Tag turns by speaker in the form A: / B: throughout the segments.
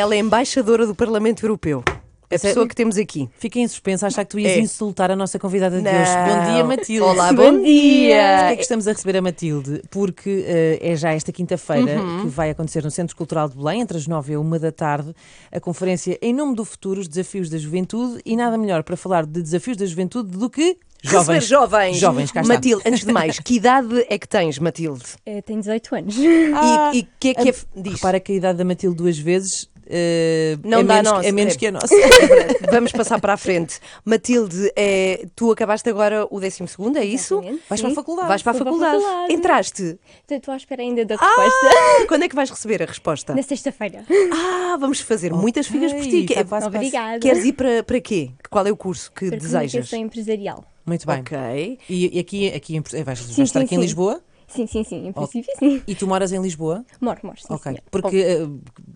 A: Ela é embaixadora do Parlamento Europeu. A
B: Sério?
A: pessoa que temos aqui.
B: Fiquei em suspenso, achar que tu ias
A: É.
B: insultar a nossa convidada de
A: Não.
B: hoje. Bom dia, Matilde.
A: Olá, bom
B: Porquê
A: dia.
B: é que estamos a receber a Matilde? Porque eh, é já esta quinta-feira
A: Uhum.
B: que vai acontecer no Centro Cultural de Belém, entre as 9 e a 1 da tarde, a conferência Em Nome do Futuro, os Desafios da Juventude. E nada melhor para falar de desafios da juventude do que jovens.
A: Receber jovens.
B: Jovens, cá está.
A: Matilde, antes de mais, que idade é que tens, Matilde?
C: Eh, tenho 18 anos.
B: Ah,
A: e o que é que é. Diz.
B: Repara que a idade da Matilde duas vezes eh,
A: Não
B: é,
A: dá a
B: menos,
A: nossa,
B: é menos
A: é.
B: que a nossa.
A: Vamos passar para a frente. Matilde, é, tu acabaste agora o 12, é isso?
C: Exatamente,
B: Vais
C: sim.
B: para a faculdade.
A: Vais para a
C: Vou para a
A: faculdade.
C: faculdade.
A: Entraste.
C: Então, Estou à espera ainda da
A: Ah!
C: resposta.
A: Quando é que vais receber a resposta?
C: Na sexta-feira.
A: Ah, vamos fazer muitas figas por ti.
B: tá
A: Que-
B: quase, quase.
C: Obrigada.
A: Queres ir para, para quê? Qual é o curso que
C: Para
A: desejas?
C: comunicação empresarial.
B: Muito bem.
A: Ok.
B: E, e aqui, aqui em, vais, vais
C: Sim,
B: estar
C: sim,
B: aqui em. Lisboa?
C: Sim, sim, sim. Em princípio, sim.
B: E tu moras em Lisboa?
C: Moro, moro, sim,
B: ok.
C: senhor.
B: Porque eh,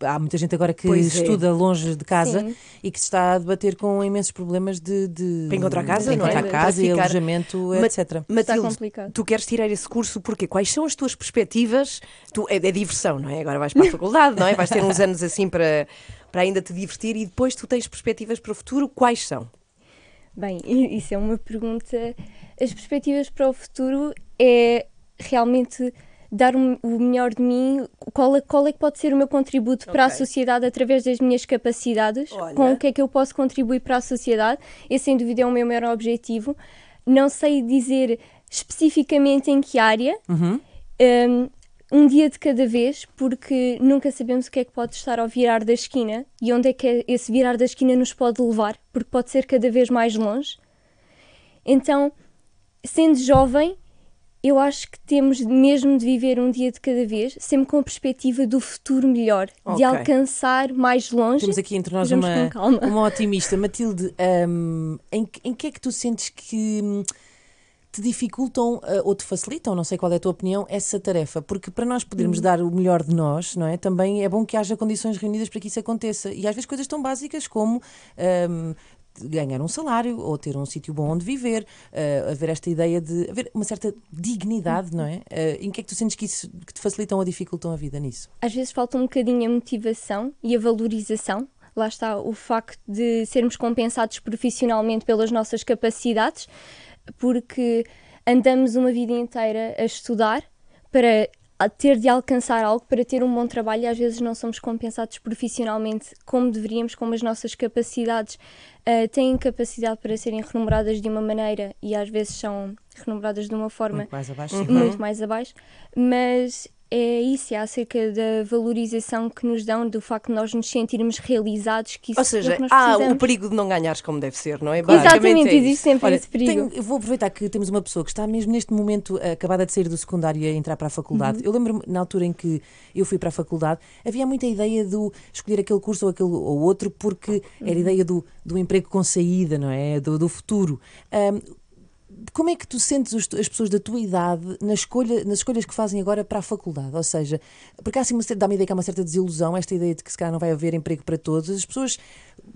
B: há muita gente agora que
A: Pois é.
B: estuda longe de casa
C: Sim.
B: e que se está a debater com imensos problemas de, de
A: Para encontrar casa,
B: de
A: não é?
B: encontrar
A: Para
B: casa e alojamento,
A: Ma-
B: etc.
C: Está
A: Matilde,
C: complicado.
A: tu queres tirar esse curso porque quais são as tuas perspectivas? Tu, é, é diversão, não é? Agora vais para a faculdade, não é? Vais ter uns anos assim para, para ainda te divertir e depois tu tens perspectivas para o futuro. Quais são?
C: Bem, isso é uma pergunta. As perspectivas para o futuro é realmente dar o o melhor de mim. Qual é, qual é que pode ser o meu contributo para a sociedade através das minhas capacidades?
A: Olha.
C: Com o que é que eu posso contribuir para a sociedade? Esse, sem dúvida, é o meu maior objetivo. Não sei dizer especificamente em que área.
B: Uhum.
C: Um, um dia de cada vez, porque nunca sabemos o que é que pode estar ao virar da esquina e onde é que esse virar da esquina nos pode levar, porque pode ser cada vez mais longe. Então, sendo jovem, eu acho que temos mesmo de viver um dia de cada vez, sempre com a perspectiva do futuro melhor,
A: Ok.
C: de alcançar mais longe.
B: Temos aqui entre nós uma, uma otimista. Matilde, hum, em, que- em que é que tu sentes que hum, te dificultam uh, ou te facilitam, não sei qual é a tua opinião, essa tarefa? Porque para nós podermos
C: Hum.
B: dar o melhor de nós, não é? Também é bom que haja condições reunidas para que isso aconteça. E às vezes coisas tão básicas como. hum, ganhar um salário ou ter um sítio bom onde viver, uh, haver esta ideia de haver uma certa dignidade, não é? Uh, em que é que tu sentes que isso que te facilitam ou dificultam a vida nisso?
C: às vezes falta um bocadinho a motivação e a valorização. Lá está o facto de sermos compensados profissionalmente pelas nossas capacidades, porque andamos uma vida inteira a estudar para a ter de alcançar algo, para ter um bom trabalho, e às vezes não somos compensados profissionalmente como deveríamos, como as nossas capacidades ah, têm capacidade para serem remuneradas de uma maneira e às vezes são remuneradas de uma forma
B: Muito mais abaixo.
A: Uhum.
C: muito mais abaixo, mas é isso, é acerca da valorização que nos dão, do facto de nós nos sentirmos realizados, que isso
A: Ou
C: é o
A: seja,
C: nós
A: há o perigo de não ganhares como deve ser, não é?
C: Exatamente,
A: é
C: existe sempre
B: Olha,
C: esse perigo.
B: tenho- eu vou aproveitar que temos uma pessoa que está mesmo neste momento acabada de sair do secundário e a entrar para a faculdade.
C: Uhum.
B: Eu lembro-me, na altura em que eu fui para a faculdade, havia muita ideia do escolher aquele curso ou aquele ou outro, porque era a
C: Uhum.
B: ideia do, do emprego com saída, não é? Do, do futuro. Ahm, como é que tu sentes as pessoas da tua idade na escolha, nas escolhas que fazem agora para a faculdade? Ou seja, porque há assim uma certa, dá-me a ideia que há uma certa desilusão, esta ideia de que se calhar não vai haver emprego para todos. As pessoas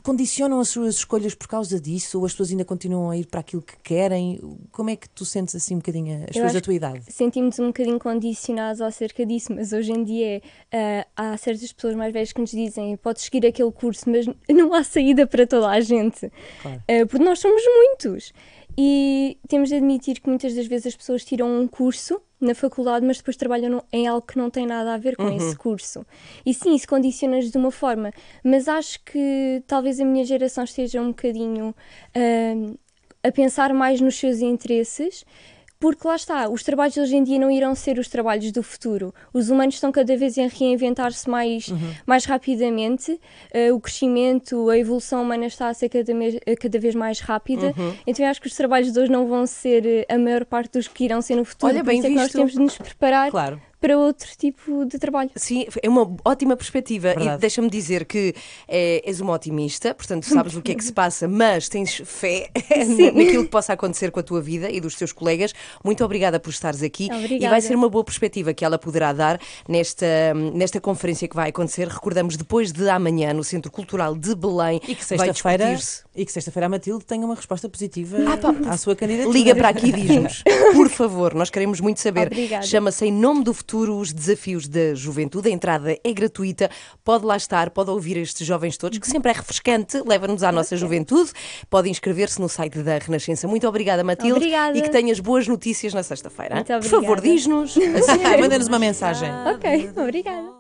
B: condicionam as suas escolhas por causa disso, ou as pessoas ainda continuam a ir para aquilo que querem? Como é que tu sentes assim um bocadinho as pessoas da tua idade?
C: Sentimos um bocadinho condicionados acerca disso, mas hoje em dia ah, há certas pessoas mais velhas que nos dizem podes seguir aquele curso, mas não há saída para toda a gente,
B: Claro.
C: Ah, porque nós somos muitos. E temos de admitir que muitas das vezes as pessoas tiram um curso na faculdade, mas depois trabalham em algo que não tem nada a ver com esse curso. E sim, isso condiciona-nos de uma forma, mas acho que talvez a minha geração esteja um bocadinho ah, a pensar mais nos seus interesses. Porque lá está, os trabalhos de hoje em dia não irão ser os trabalhos do futuro. Os humanos estão cada vez a reinventar-se mais, mais rapidamente, eh, o crescimento, a evolução humana está a ser cada, cada vez mais rápida. Então eu acho que os trabalhos de hoje não vão ser eh, a maior parte dos que irão ser no futuro.
A: Olha,
C: Por
A: bem
C: isso é que nós
A: visto.
C: temos de nos preparar
B: Claro.
C: Para outro tipo de trabalho.
A: Sim, é uma ótima perspectiva.
B: Verdade.
A: E deixa-me dizer que é, és uma otimista, portanto sabes o que é que se passa, mas tens fé naquilo que possa acontecer com a tua vida e dos teus colegas. Muito obrigada por estares aqui. E
C: Obrigada.
A: vai ser uma boa perspectiva que ela poderá dar nesta, nesta conferência que vai acontecer. Recordamos depois de amanhã no Centro Cultural de Belém.
B: E que
A: vai
B: sexta-feira e que sexta-feira a Matilde tenha uma resposta positiva
A: Ah, pá,
B: à sua candidatura.
A: Liga para aqui e diz-nos, por favor, nós queremos muito saber.
C: Obrigada.
A: Chama-se Em Nome do Futuro. Futuro, os desafios da juventude. A entrada é gratuita, pode lá estar, pode ouvir estes jovens todos, que sempre é refrescante, leva-nos à nossa juventude. Pode inscrever-se no site da Renascença. Muito obrigada, Matilde.
C: Obrigada.
A: E que tenhas boas notícias na sexta-feira. Por favor, diz-nos.
B: Assim, manda-nos uma mensagem.
C: Ok, obrigada.